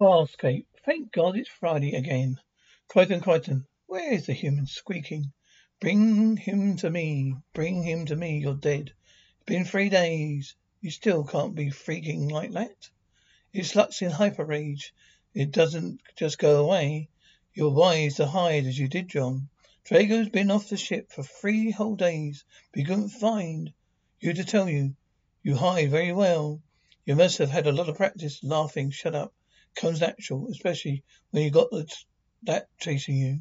Farscape. Thank God it's Friday again. Crichton, Crichton, where is the human squeaking? Bring him to me, bring him to me, you're dead. It's been three days. You still can't be freaking like that. It's Luxan hyper rage. It doesn't just go away. You're wise to hide as you did, John. D'Argo's been off the ship for three whole days. We couldn't find you to tell you. You hide very well. You must have had a lot of practice laughing. Shut up. Comes natural, especially when you got the, that chasing you.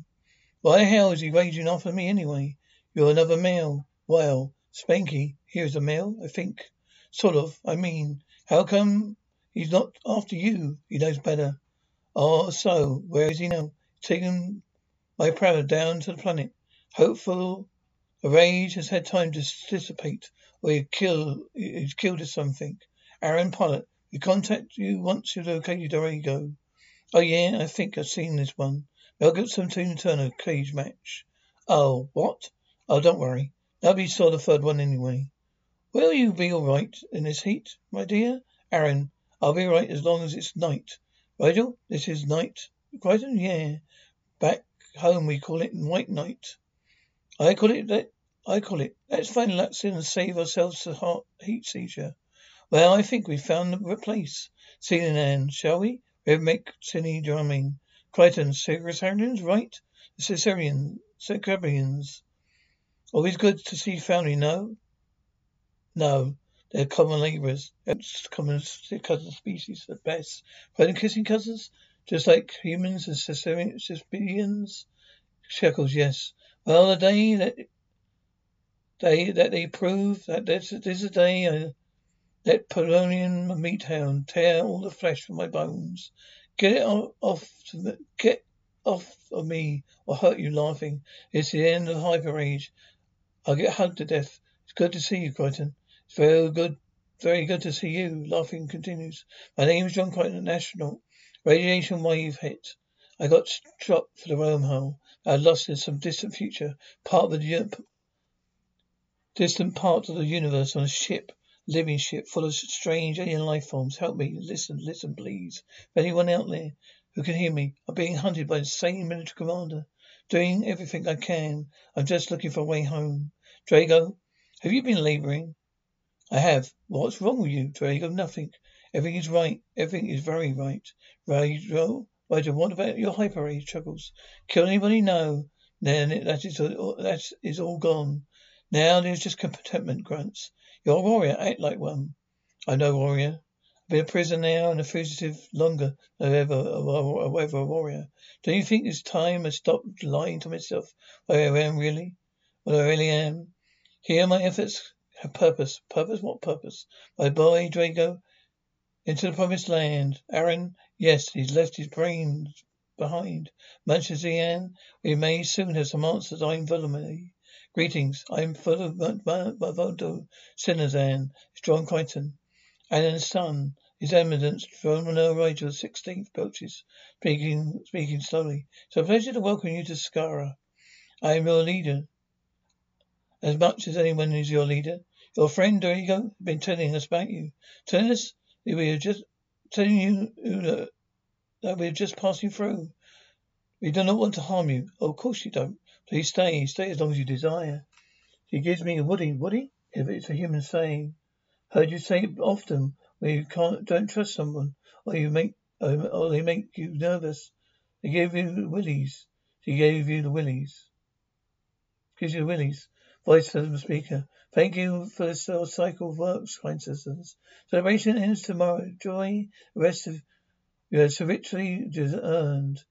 Why the hell is he raging off after me anyway? You're another male. Well, Spanky, here's a male, I think. Sort of. I mean, how come he's not after you? He knows better. Oh, so, where is he now? Taking my prowler down to the planet. Hopeful the rage has had time to dissipate, or he killed, he's killed us something. Aeryn Pilot, we contact you once you're okay, D'Argo. Oh yeah, I think I've seen this one. Mel Gibson, Tina Turner, cage match. Oh, what? Oh, don't worry. Nobody saw the third one anyway. Will you be alright in this heat, my dear? Aeryn, I'll be alright as long as it's night. Rygel, this is night. Crichton, yeah. Back home we call it white night. I call it that. I call it. Let's find Luxan and save ourselves a hot heat seizure. Well, I think we've found the place. Ceiling Ann, shall we? Rhythmic, silly drumming. Crichton, Sebaceans, right? The Sebacean, Sebaceans. Always good to see family, no? No, they're common labourers. That's common cousin species at best. Friend kissing cousins? Just like humans and Sebaceans? Shekels, yes. Well, the day that day that they prove that this, this is a day I let Polonian meat hound tear all the flesh from my bones. Get it off, me, get off of me or hurt you laughing. It's the end of hyper rage. I'll get hugged to death. It's good to see you, Crichton. It's very good, very good to see you. Laughing continues. My name is John Crichton, national. Radiation wave hit. I got shot for the wormhole. I lost in some distant future, part of the distant part of the universe on a ship, living ship full of strange alien life forms. Help me. Listen, listen, please. If anyone out there who can hear me, I'm being hunted by a insane military commander. Doing everything I can. I'm just looking for a way home. D'Argo, have you been laboring? I have. What's wrong with you, D'Argo? Nothing. Everything is right. Everything is very right. D'Argo, Roger, what about your hyper rage troubles? Kill anybody? No. Then that is, that is all gone. Now there's just contentment grunts. You're a warrior. Act like um, one. I'm no warrior. I've been a prisoner now and a fugitive longer than ever, ever a warrior. Don't you think it's time I stopped lying to myself where I am really? What I really am? Here my efforts have purpose. Purpose? What purpose? My boy, D'Argo, into the promised land. Aeryn, yes, he's left his brains behind. Much as he we may soon have some answers. I'm Volmae. Greetings. Full of Mavodo Sinazan, John Crichton. Alan's son, His Eminence, Romano the 16th, Belches, speaking, speaking slowly. It's a pleasure to welcome you to Sykar. I am your leader, as much as anyone is your leader. Your friend D'Argo has been telling us about you. Telling us that we are just telling you that we are just passing through. We do not want to harm you. Oh, of course you don't. Please stay. Stay as long as you desire. She gives me a woody. Woody? If it's a human saying. Heard you say it often when you can't, don't trust someone, or you make or, or they make you nervous. They gave you the willies. She gave you the willies. Gives you the willies. Voice from the speaker. Thank you for the cycle of works, kind citizens. Celebration ends tomorrow. Joy, the rest of you have so richly earned.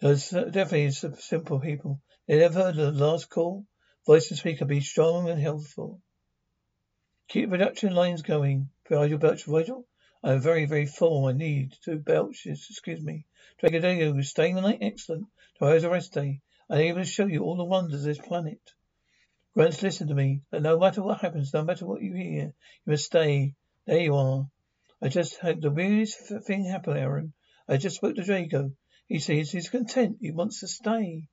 Those definitely simple people. They never heard of the last call. Voice and speaker, be strong and healthful. Keep production lines going. Virgil Belch Virgil. I am very, very full. I need two belches. Excuse me. Dragadego was staying the night. Excellent. Tomorrow's a rest day. I'm able to show you all the wonders of this planet. Grunts, listen to me. That no matter what happens, no matter what you hear, you must stay. There you are. I just had the weirdest thing happen, Aeryn. I just spoke to D'Argo. He says he's content. He wants to stay.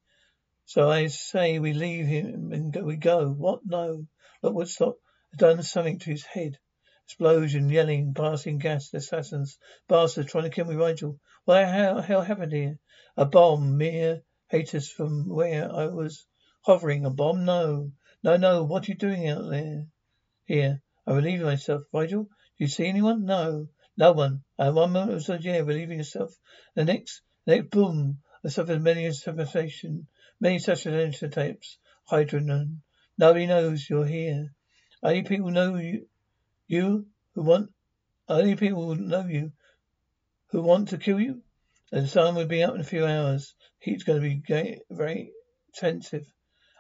So I say we leave him and go, we go. What? No. Look, Woodstock done something to his head. Explosion, yelling, blasting gas, assassins, bastards trying to kill me, Rygel. What the hell, happened here? A bomb, mere haters from where I was hovering. A bomb? No. No, no. What are you doing out there? Here. I relieve myself. Rygel, do you see anyone? No. No one. And one moment was yeah, relieving yourself. The next the Next, boom! I suffered many a sensation, many such tapes. Hydrogen. Nobody knows you're here. Only people know you, you who want, only people know you, who want to kill you. And the sun will be up in a few hours. Heat's going to be very intensive.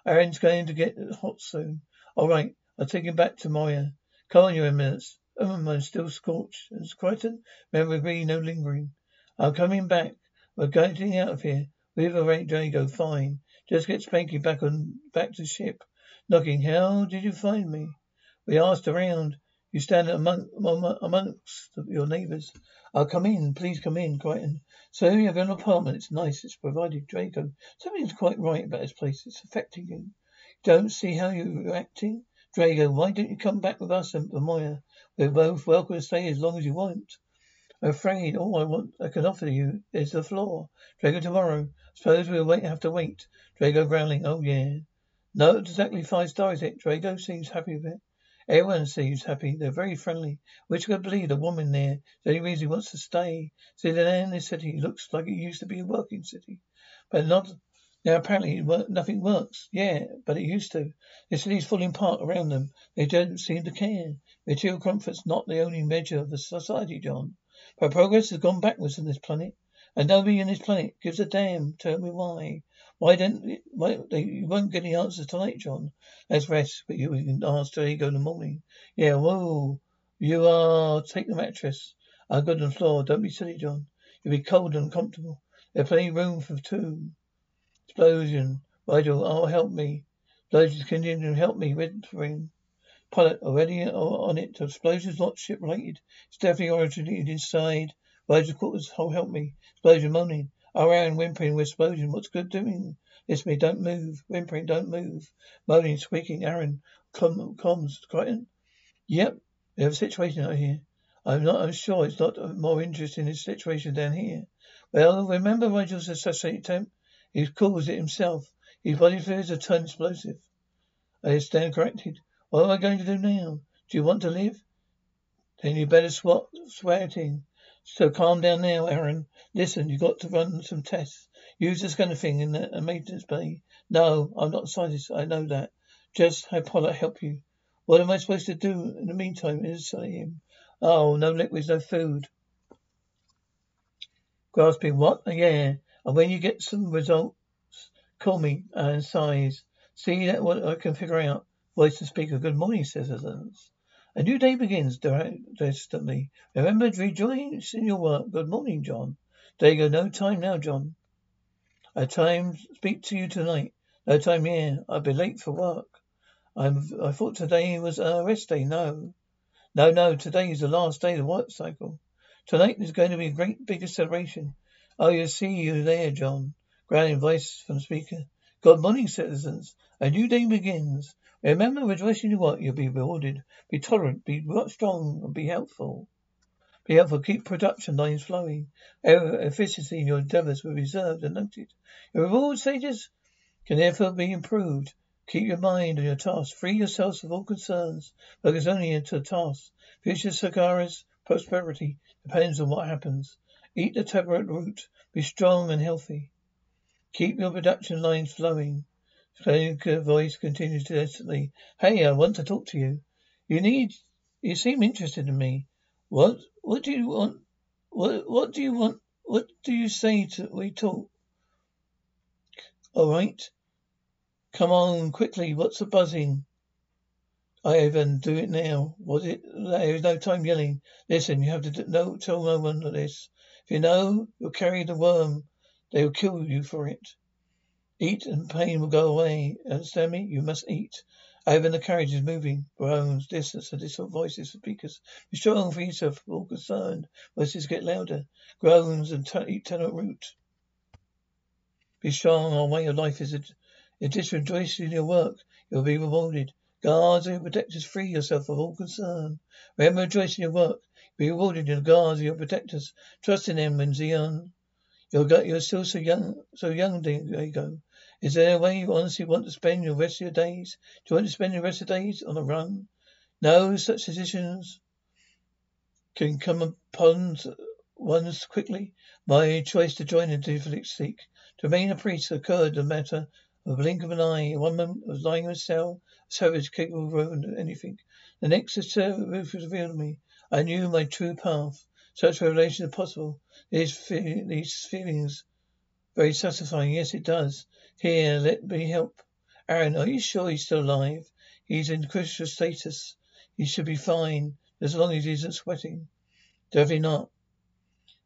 Aeryn's going to get hot soon. All right, I'll take him back to Moya. Come on, you in minutes. Oh, I'm still scorched. And Crichton, remember agree, no lingering. I'm coming back. We're getting out of here. D'Argo. Fine. Just get Spanky back on back to ship. Knocking. How did you find me? We asked around. You stand among, amongst your neighbours. I'll oh, come in. Please come in, Crichton. So you have an apartment. It's nice. It's provided D'Argo. Something's quite right about this place. It's affecting you. Don't see how you're acting? D'Argo, why don't you come back with us and Moya? We're both welcome to stay as long as you want. I'm afraid all I want I can offer you is the floor. D'Argo tomorrow. Suppose we'll wait have to wait. D'Argo growling, oh yeah. No, exactly five stars it. D'Argo seems happy with it. Everyone seems happy. They're very friendly. Which could believe the woman there. The only reason he wants to stay. See, the land in this city looks like it used to be a working city. But not now apparently nothing works. Yeah, but it used to. The city's falling apart around them. They don't seem to care. Material comfort's not the only measure of the society, John. But progress has gone backwards on this planet. And nobody on this planet gives a damn. Tell me why. Why don't why you won't get any answers tonight, John? Let's rest, but you can ask D'Argo in the morning. Yeah, whoa. You are take the mattress. I'll go to the floor. Don't be silly, John. You'll be cold and uncomfortable. There's plenty room for two. Explosion. Rygel, oh help me. Explosion can you help me whispering. Pilot already on it. Explosion's not ship related. It's definitely originated inside. Roger quarters. Oh, help me. Explosion moaning. Around whimpering with explosion. What's good doing? It's me. Don't move. Whimpering. Don't move. Moaning, squeaking. Aeryn. Com- comms. Crichton. Yep. We have a situation out here. I'm not. I'm sure it's not more interesting this situation down here. Well, remember Rygel's assassinate attempt? He caused it himself. His body fluids are turned explosive. I stand corrected. What am I going to do now? Do you want to live? Then you better swat sweating. So calm down now, Aeryn. Listen, you've got to run some tests. Use this kind of thing in the maintenance bay. No, I'm not a scientist. I know that. Just have Pilot help you. What am I supposed to do in the meantime? Insulate him. Oh, no liquids, no food. Grasping what? Oh, yeah. And when you get some results, call me and size. See that what I can figure out. Voice of speaker. Good morning, citizens. A new day begins distantly. Remember to rejoice in your work. Good morning, John. D'Argo, no time now, John. A time speak to you tonight. No time here. I'll be late for work. I'm, I thought today was a rest day. No. No, no. Today is the last day of the work cycle. Tonight is going to be a great big celebration. Oh, you see you there, John. Growling voice from speaker. Good morning, citizens. A new day begins. Remember, rejoicing in what you'll be rewarded. Be tolerant, be strong, and be helpful. Be helpful. Keep production lines flowing. Efficiency in your endeavors will be reserved and noted. Your reward stages can therefore be improved. Keep your mind on your task. Free yourselves of all concerns. Focus only into the task. Future Sagara's prosperity depends on what happens Eat the taproot root. Be strong and healthy. Keep your production lines flowing. Her voice continues desperately. Hey, I want to talk to you. You need, you seem interested in me. What, what do you want? What, what do you want? What do you say to we talk? All right. Come on, quickly. What's the buzzing? Ivan, do it now. Was it? There is no time yelling. Listen, you have to no tell no one of this. If you know you'll carry the worm, they will kill you for it. Eat and pain will go away. Uh, Understand me? You must eat. I Ivan, the carriage is moving. Groans, distance, and distant voices for speakers. Be strong for yourself, all concerned. Voices get louder. Groans and t- eat root. Be strong. Our way of life is a, a rejoice in your work. You'll be rewarded. Guards and your protectors, free yourself of all concern. Remember, rejoice in your work. Be rewarded in the guards of your protectors. Trust in them when Zion. You're, you're still so young, so young, D'Argo. Is there a way you honestly want to spend the rest of your days? Do you want to spend the rest of the days on the run? No, such decisions can come upon ones quickly. My choice to join the Seek, to remain a priest occurred the matter of a blink of an eye, a woman was lying in a cell, a savage capable of ruining anything. The next the truth revealed to me. I knew my true path. Such revelation is possible. These, fe- these feelings very satisfying. Yes, it does. Here, let me help. Aeryn, are you sure he's still alive? He's in critical status. He should be fine, as long as he isn't sweating. Definitely not.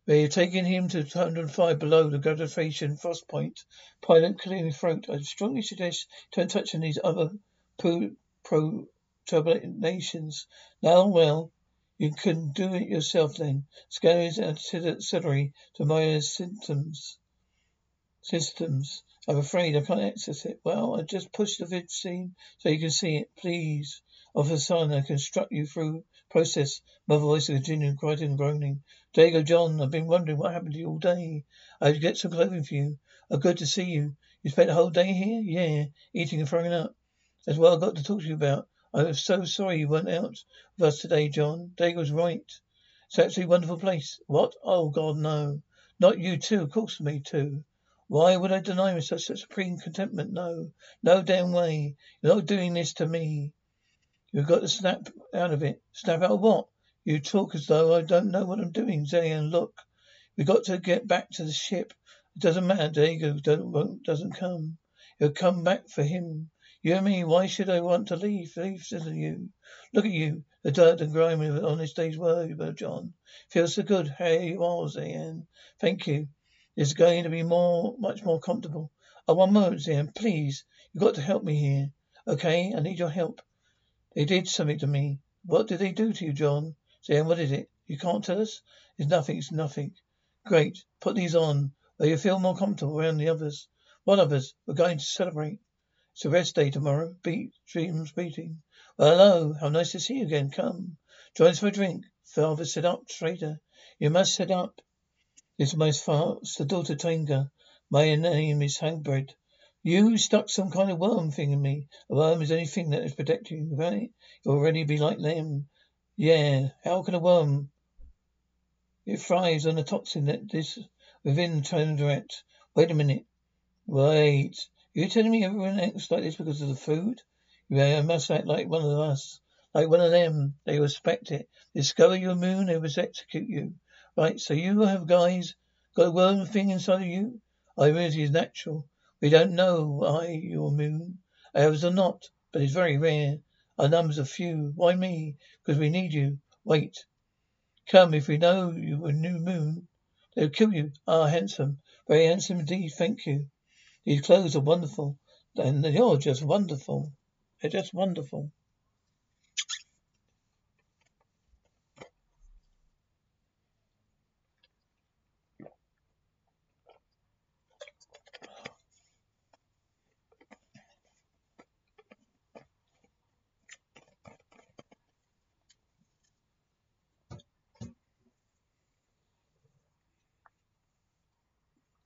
They have taken him to 105 below the gravitation frost point. Pilot clearing throat. I strongly suggest don't touch on these other pro, pro. Now, well, you can do it yourself then. Scanner is ancillary to my symptoms. Systems. I'm afraid I can't access it. Well, I just push the vid scene so you can see it. Please. Officer Sun, I can strut you through process. Mother voice continuing, crying and groaning. D'Argo John, I've been wondering what happened to you all day. I get some clothing for you. Oh, good to see you. You spent the whole day here? Yeah, eating and throwing up. That's what I've got to talk to you about. I'm so sorry you weren't out with us today, John. D'Argo's right. It's actually a wonderful place. What? Oh, God, no. Not you too. Of course me too. Why would I deny myself such supreme contentment? No. No damn way. You're not doing this to me. You've got to snap out of it. Snap out of what? You talk as though I don't know what I'm doing. Zhaan, look. We've got to get back to the ship. It doesn't matter. D'Argo don't, doesn't come. He'll come back for him. You and me, why should I want to leave? Leave, you. Look at you. The dirt and grime of an honest day's work, John. Feels so good. Hey, you are, Zhaan. Thank you. It's going to be more, much more comfortable. Oh, one moment, Zhaan, please. You've got to help me here. Okay, I need your help. They did something to me. What did they do to you, John? Sam, what is it? You can't tell us? It's nothing, it's nothing. Great. Put these on, where you feel more comfortable around the others. What others? We're going to celebrate. It's a rest day tomorrow. Beat, dreams beating. Well, hello. How nice to see you again. Come. Join us for a drink. Father, sit up, traitor. You must sit up. This is my the daughter Tenga. My name is Hangbred. You stuck some kind of worm thing in me. A worm is anything that is protecting you, right? You'll already be like them. Yeah, how can a worm? It thrives on the toxin that is within direct. Wait a minute. Wait. You're telling me everyone acts like this because of the food? Yeah, must act like one of us. Like one of them. They respect it. Discover your moon, they will execute you. Right, so you have guys got a worm thing inside of you? I really is natural. We don't know why you're immune. Ours are not, but it's very rare. Our numbers are few. Why me? Because we need you. Wait. Come, if we know you a new moon, they'll kill you. Ah, handsome. Very handsome indeed, thank you. These clothes are wonderful. And you're just wonderful. They're just wonderful.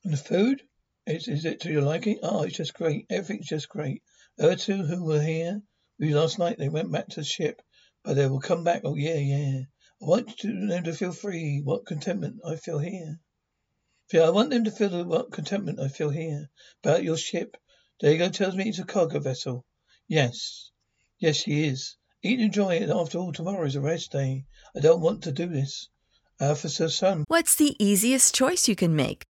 And the food? Is, is it to your liking? Oh, it's just great. Everything's just great. Two who were here you last night, they went back to the ship, but they will come back. Oh, yeah, yeah. I want them to feel free. What contentment I feel here. Yeah, I want them to feel the what contentment I feel here about your ship. D'Argo tells me it's a cargo vessel. Yes. Yes, she is. Eat and enjoy it. After all, tomorrow is a rest day. I don't want to do this. Officer Sun. What's the easiest choice you can make?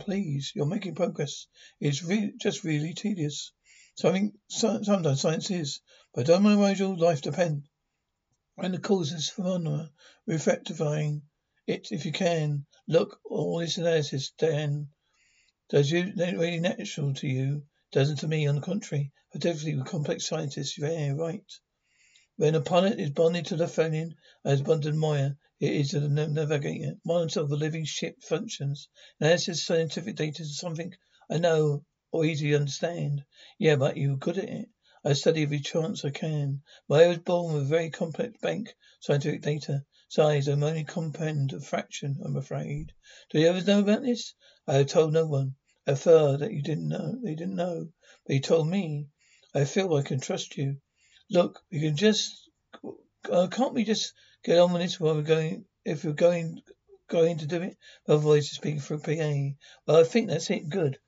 Please, you're making progress. It's re- just really tedious. Something, so, sometimes science is, but on my your life depend. And the causes phenomena, rectifying it if you can. Look, all this analysis, Dan, does you really natural to you? Doesn't to me, on the contrary. Particularly with complex scientists, yeah, right. When a pilot is bonded to the phone as bonded Moya, it is to the navigator. Monitor of the living ship functions. Analysis scientific data is something I know or easily understand. Yeah, but you're good at it. I study every chance I can. But I was born with very complex bank scientific data. Size, I'm only comprehend a fraction, I'm afraid. Do you ever know about this? I have told no one. I fear that you didn't know. They didn't know. But you told me. I feel I can trust you. Look, we can just, uh, can't we just get on with this while we're going, if we're going, going to do it? My voice is speaking through PA. Well, I think that's it. Good.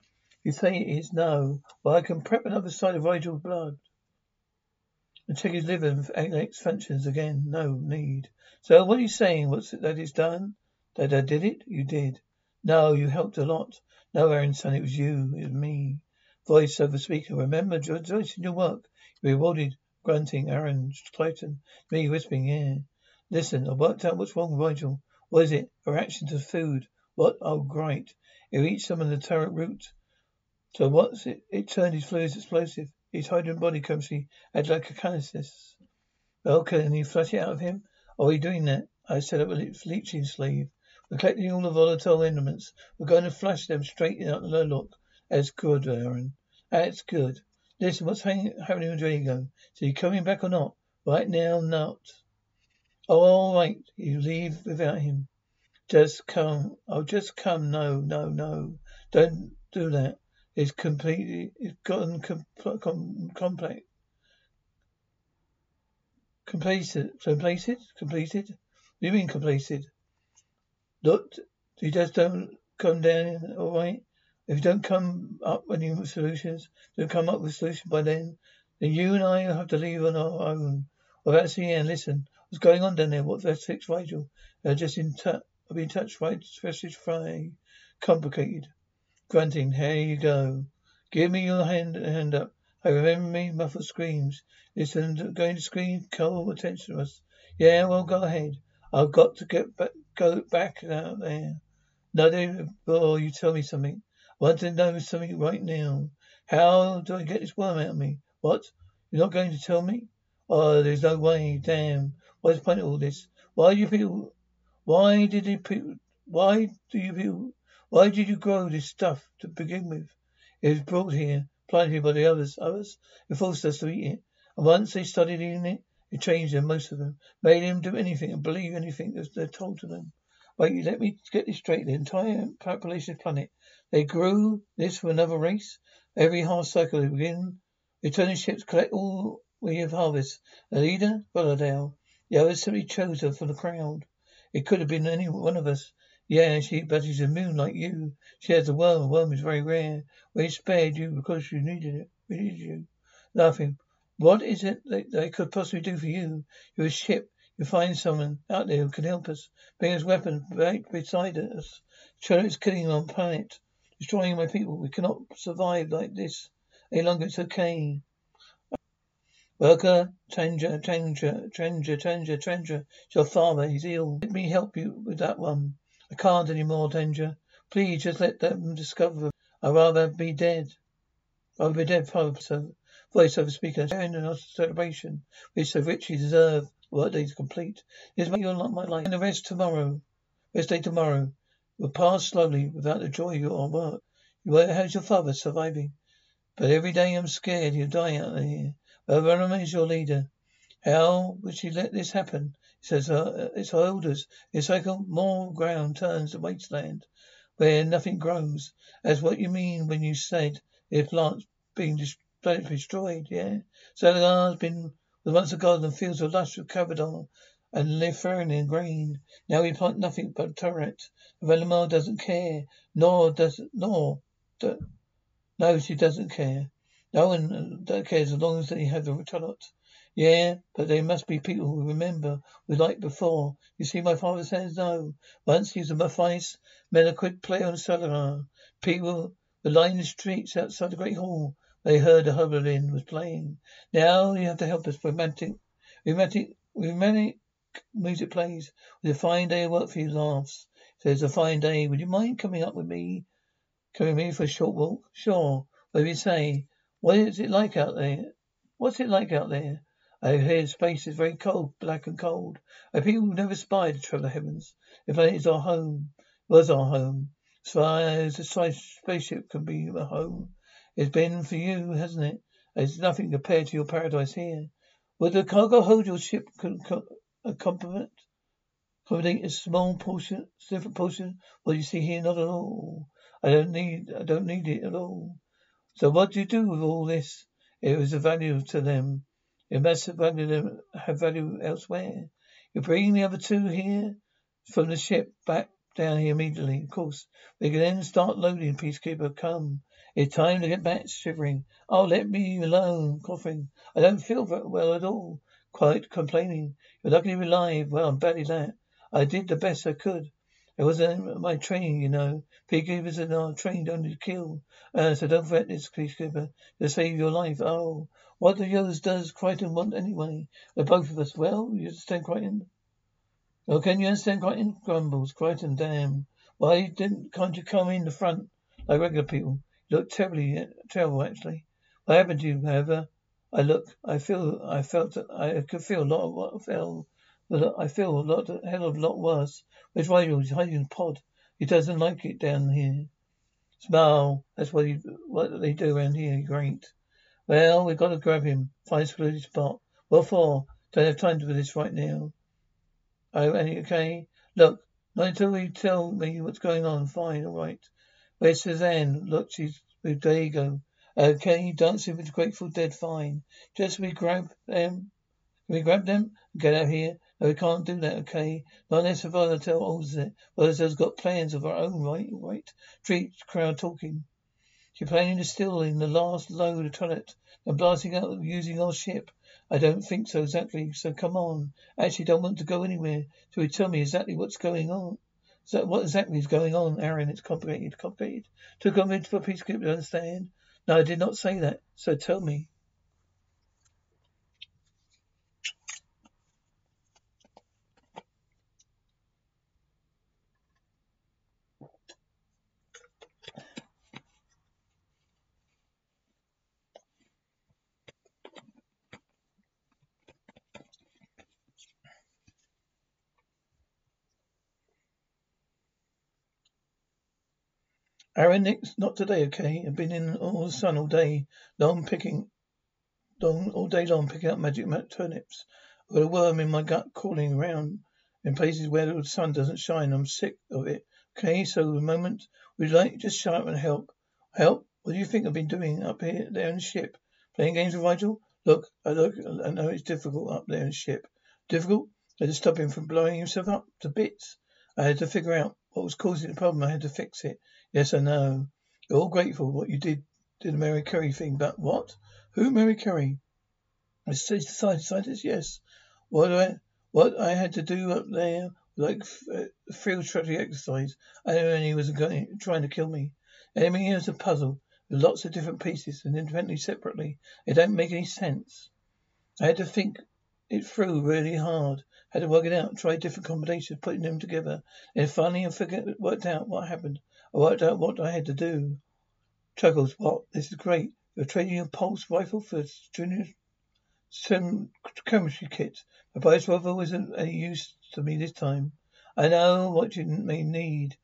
You say it is no. Well, I can prep another side of Rygel's blood. And check his liver and X functions again. No need. So what are you saying? What's it that is done? That I did it? You did. No, you helped a lot. No, Aeryn, son, it was you. It was me. Voice over speaker. Remember, Joyce, in your work. You rewarded grunting, Aeryn, Clayton. Me whispering, yeah. Listen, I worked out what's wrong with Rygel. What is it? A reaction to food. What? Oh, great. He eats some of the turret root. So what's it? It turned his fluids explosive. His hydrogen body chemistry had like a catalyst. Well, can you flush it out of him? Oh, are we doing that? I set up a leaching sleeve. We're collecting all the volatile elements. We're going to flush them straight out the look. That's good, Aeryn. That's good. Listen, what's happening with D'Argo? Is he coming back or not? Right now, not. Oh, all right. You leave without him. Just come. Oh, just come. No, no, no. Don't do that. It's completely, it's gotten com- com- complex. Completed, completed, completed. You mean completed? Look, you just don't come down, all right? If you don't come up with solutions, don't come up with solutions by then, then you and I have to leave on our own. Well, that's the end. Listen, what's going on down there? What's that six Rygel? They're uh, just in touch. I've been touched right, especially Friday. Complicated. Grunting, here you go. Give me your hand hand up. I remember me, muffled screams. Listen, going to scream, call attention to us. Yeah, well, go ahead. I've got to get back, go back out there. No, oh, you tell me something. I want to know something right now. How do I get this worm out of me? What? You're not going to tell me? Oh, there's no way. Damn. What's the point of all this? Why do you feel? Why did you feel? Why do you feel? Why did you grow this stuff to begin with? It was brought here, planted by the others, others who forced us to eat it. And once they started eating it, it changed them, most of them. Made them do anything and believe anything that they're told to them. Wait, let me get this straight. The entire population of the planet They grew this from another race. Every half cycle they begin. Returning ships collect all we have harvest. The leader, Bolladale. The others simply chose her from the crowd. It could have been any one of us. Yeah, she, but she's immune like you. She has a worm. A worm is very rare. We spared you because you needed it. We needed you. Laughing. What is it that they could possibly do for you? You're a ship. You find someone out there who can help us. Bring us weapons right beside us. China killing our planet. Destroying my people. We cannot survive like this. Any longer. It's okay. Worker, Tenga, Tenga, Tenga, Tenga, Tenga. It's your father. He's ill. Let me help you with that one. I can't any more, Tenga. Please just let them discover. I'd rather be dead. I'd be dead, father. So, voice over speaker. And a celebration. which so richly deserve. Work day's complete. This may not my life. And the rest tomorrow. Rest day tomorrow. Will pass slowly without the joy of your work. You won't your father surviving? But every day I'm scared he'll die out there. Venom is your leader. How would she let this happen? He says uh, it's orders. The cycle more ground turns to wasteland where nothing grows. That's what you mean when you said the plants being destroyed, yeah? Saligar's been was once a garden fields of lush with cavador and Lifernian grain. Now we plant nothing but turret. Volmae doesn't care, nor does nor do, no, she doesn't care. No one cares as long as they have the talent. Yeah, but there must be people who remember we like before. You see, my father says no. Once he was a Matthias, men quit play on Salar. People were lying the streets outside the great hall. They heard the Hobelin was playing. Now you have to help us. Romantic, romantic, romantic music plays. With a fine day of work for you, laughs. Says a fine day. Would you mind coming up with me? Coming with me for a short walk? Sure. What do you say? What is it like out there? What's it like out there? I hear space is very cold, black and cold. I people never spied travel the heavens. The planet is our home, was our home. As far as a spaceship can be a home. It's been for you, hasn't it? It's nothing compared to your paradise here. Would the cargo hold your ship accommodate? Accommodate a small portion, different portion? What you see here, not at all. I don't need, I don't need it at all. So what do you do with all this? It was of value to them. It must have value, have value elsewhere. You bring the other two here from the ship back down here immediately. Of course, we can then start loading. Peacekeeper, come. It's time to get back. Shivering. Oh, let me alone. Coughing. I don't feel very well at all. Quite complaining. You're lucky to be alive. Well, I'm badly that. I did the best I could. It wasn't my training, you know. Peacekeepers are not trained only to kill. Uh, so don't forget this, peacekeeper, to save your life. Oh, what the others does Crichton want anyway? The both of us. Well, you understand Crichton? Oh, can you understand Crichton? Grumbles. Crichton, damn. Why didn't, can't you come in the front like regular people? You look terribly, terrible, actually. What happened to you, however? I look, I feel, I felt, that I could feel a lot of what I felt but I feel a lot, a hell of a lot worse. Where's Rygel? He's hiding in the pod. He doesn't like it down here. Smile. That's what, what they do around here. Great. Well, we've got to grab him. Find a secluded spot. What for? Don't have time for this right now. Oh, any okay? Look, not until you tell me what's going on. Fine, all right. Where's Suzanne? Look, she's with D'Argo. Okay, dancing with the Grateful Dead. Fine. Just we grab them. Can we grab them? Get out here. No, we can't do that, okay? Not unless Volatile orders it. Volatile's got plans of her own, right? Right? Street crowd talking. She's planning to steal in the last load of toilet and blasting out using our ship. I don't think so exactly, so come on. I actually don't want to go anywhere. So tell me exactly what's going on. So what exactly is going on, Aeryn? It's complicated, complicated. Too complicated for a peacekeeper to understand. No, I did not say that. So tell me. Aeryn, Nick's not today, okay? I've been in all the sun all day, long picking, long all day long picking up magic turnips. I've got a worm in my gut crawling around in places where the sun doesn't shine. I'm sick of it. Okay, so the moment Would you like just shut up and help? Help? What do you think I've been doing up here there in the ship? Playing games with Rygel? Look, I look, I know it's difficult up there in the ship. Difficult? I had to stop him from blowing himself up to bits. I had to figure out what was causing the problem. I had to fix it. Yes, I know. You're all grateful what you did, did the Marie Curie thing, but what? Who Marie Curie? A scientist, yes. What I, what I had to do up there, like uh, field strategy exercise, I knew he was going, trying to kill me. Enemy is a puzzle with lots of different pieces and independently, separately. It don't make any sense. I had to think it through really hard. I had to work it out, try different combinations, putting them together. And finally I figured, worked out what happened. I worked out what I had to do. Chuckles, what? This is great. You're trading your pulse rifle for junior some chemistry kit. The pulse rifle wasn't any use to me this time. I know what you may need.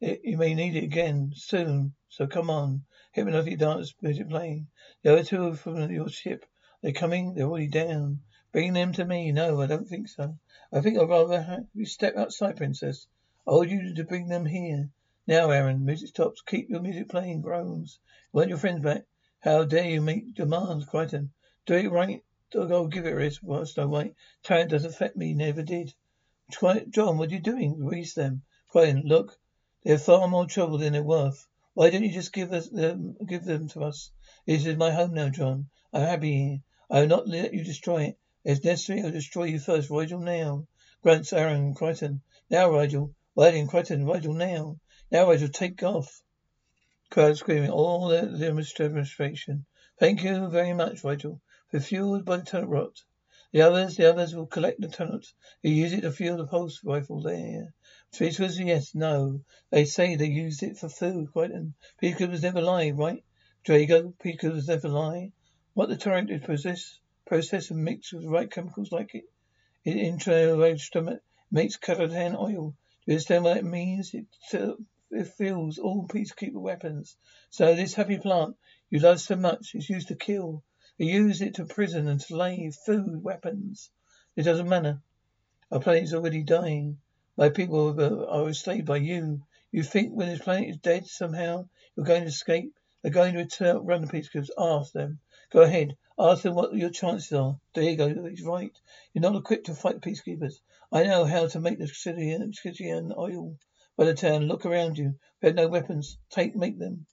It, you may need it again soon. So come on. Hypnotic dance music playing. The other two are from your ship. They're coming. They're already down. Bring them to me. No, I don't think so. I think I'd rather have you step outside, Princess. I ordered you to bring them here. Now, Aeryn, music stops. Keep your music playing. Groans. You want your friends back? How dare you make demands, Crichton? Do it right. Go give it a risk. Well, Snow White. Talent doesn't affect me. Never did. John, what are you doing? Release them. Crichton, look. They're far more trouble than they're worth. Why don't you just give us them, give them to us? This is my home now, John. I'm happy here. I will not let you destroy it. If necessary, I'll destroy you first. Rygel, now. Grunts, Aeryn, and Crichton. Now, Rygel. Whiting, Crichton, Rygel, now. Now, Rygel, take off. Crowd screaming. All the demonstration. Thank you very much, Rygel. For fueled by the turnip rot. The others, the others will collect the turnips. They use it to fuel the pulse rifle there. Peacekeepers, yes, no. They say they used it for food, Crichton. Peacekeepers never lie, right? D'Argo, Peacekeepers never lie. What the turret is possess process and mix with the right chemicals like it. It intra makes coltan oil. Do you understand what it means? It, uh, it fills all peacekeeper weapons. So this happy plant you love so much is used to kill. They use it to prison and slave, food, weapons. It doesn't matter. Our planet is already dying. My people are enslaved by you. You think when this planet is dead somehow you're going to escape? They're going to return, run the peacekeepers. Ask them. Go ahead. Ask them what your chances are. D'Argo. He's right. You're not equipped to fight the peacekeepers. I know how to make the Scythian oil by the town. Look around you. We had no weapons. Take, make them.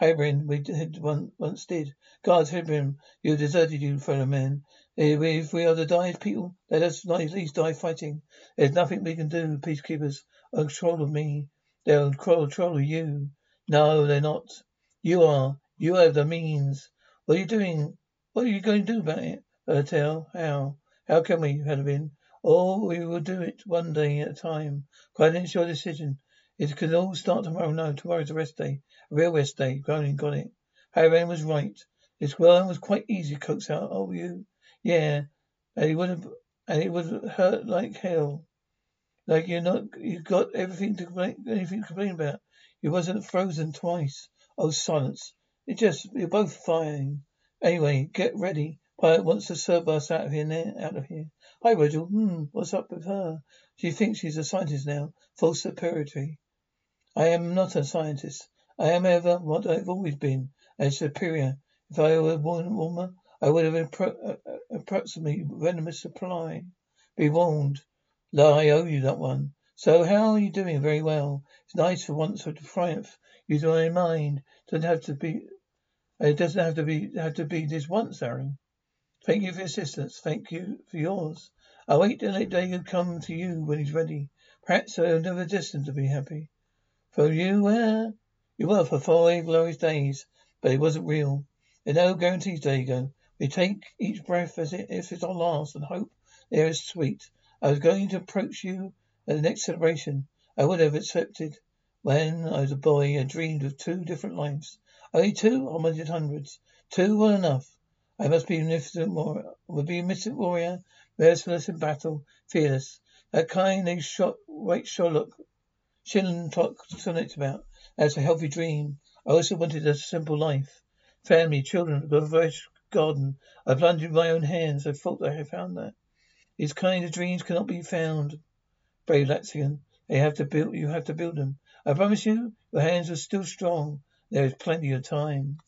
Hybrin, we did one, once did. Guards, Hybrin, you deserted you, fellow men. If we are to die people, let us at least die fighting. There's nothing we can do, peacekeepers. Are control of me. They're in control of you. No, they're not. You are. You have the means. What are you doing? What are you going to do about it? Bertel, how? How can we, Hellebin? Oh, we will do it one day at a time. Quite it's your decision. It can all start tomorrow. No, tomorrow's a rest day. A real rest day. Groaning got it. Hellebin was right. This world was quite easy to coax out. Oh, you. Yeah. And it would have, and it would hurt like hell. Like you're not, you've got everything to complain, anything to complain about. You wasn't frozen twice. Oh, silence. It just, you're both fine. Anyway, get ready. Pilot wants to serve us out of here now, out of here. Hi, Rygel. Hmm, what's up with her? She thinks she's a scientist now. False superiority. I am not a scientist. I am ever what I've always been, a superior. If I were a woman, I would have appro- uh, approximately venomous supply. Be warned. La, I owe you that one. So how are you doing? Very well. It's nice for once to triumph. You don't mind. Doesn't have to be it doesn't have to be have to be this once, Aeryn. Thank you for your assistance. Thank you for yours. I'll wait till that day will come to you when he's ready. Perhaps I'll never destined to be happy. For you were you were for five glorious days, but it wasn't real. There no guarantees, D'Argo. We take each breath as if it's our last and hope there is sweet. I was going to approach you at the next celebration. I would have accepted. When I was a boy, I dreamed of two different lives. Only two? I wanted hundreds. Two were enough. I must be a magnificent warrior. Would be a magnificent warrior, merciless in battle, fearless. That kind they shot right Sherlock Shillen talk sonnet about. That's a healthy dream. I also wanted a simple life. Family, children, a fresh garden. I planted my own hands. I thought I had found that. These kind of dreams cannot be found. Brave Latzian. They have to build you have to build them. I promise you, your hands are still strong. There is plenty of time.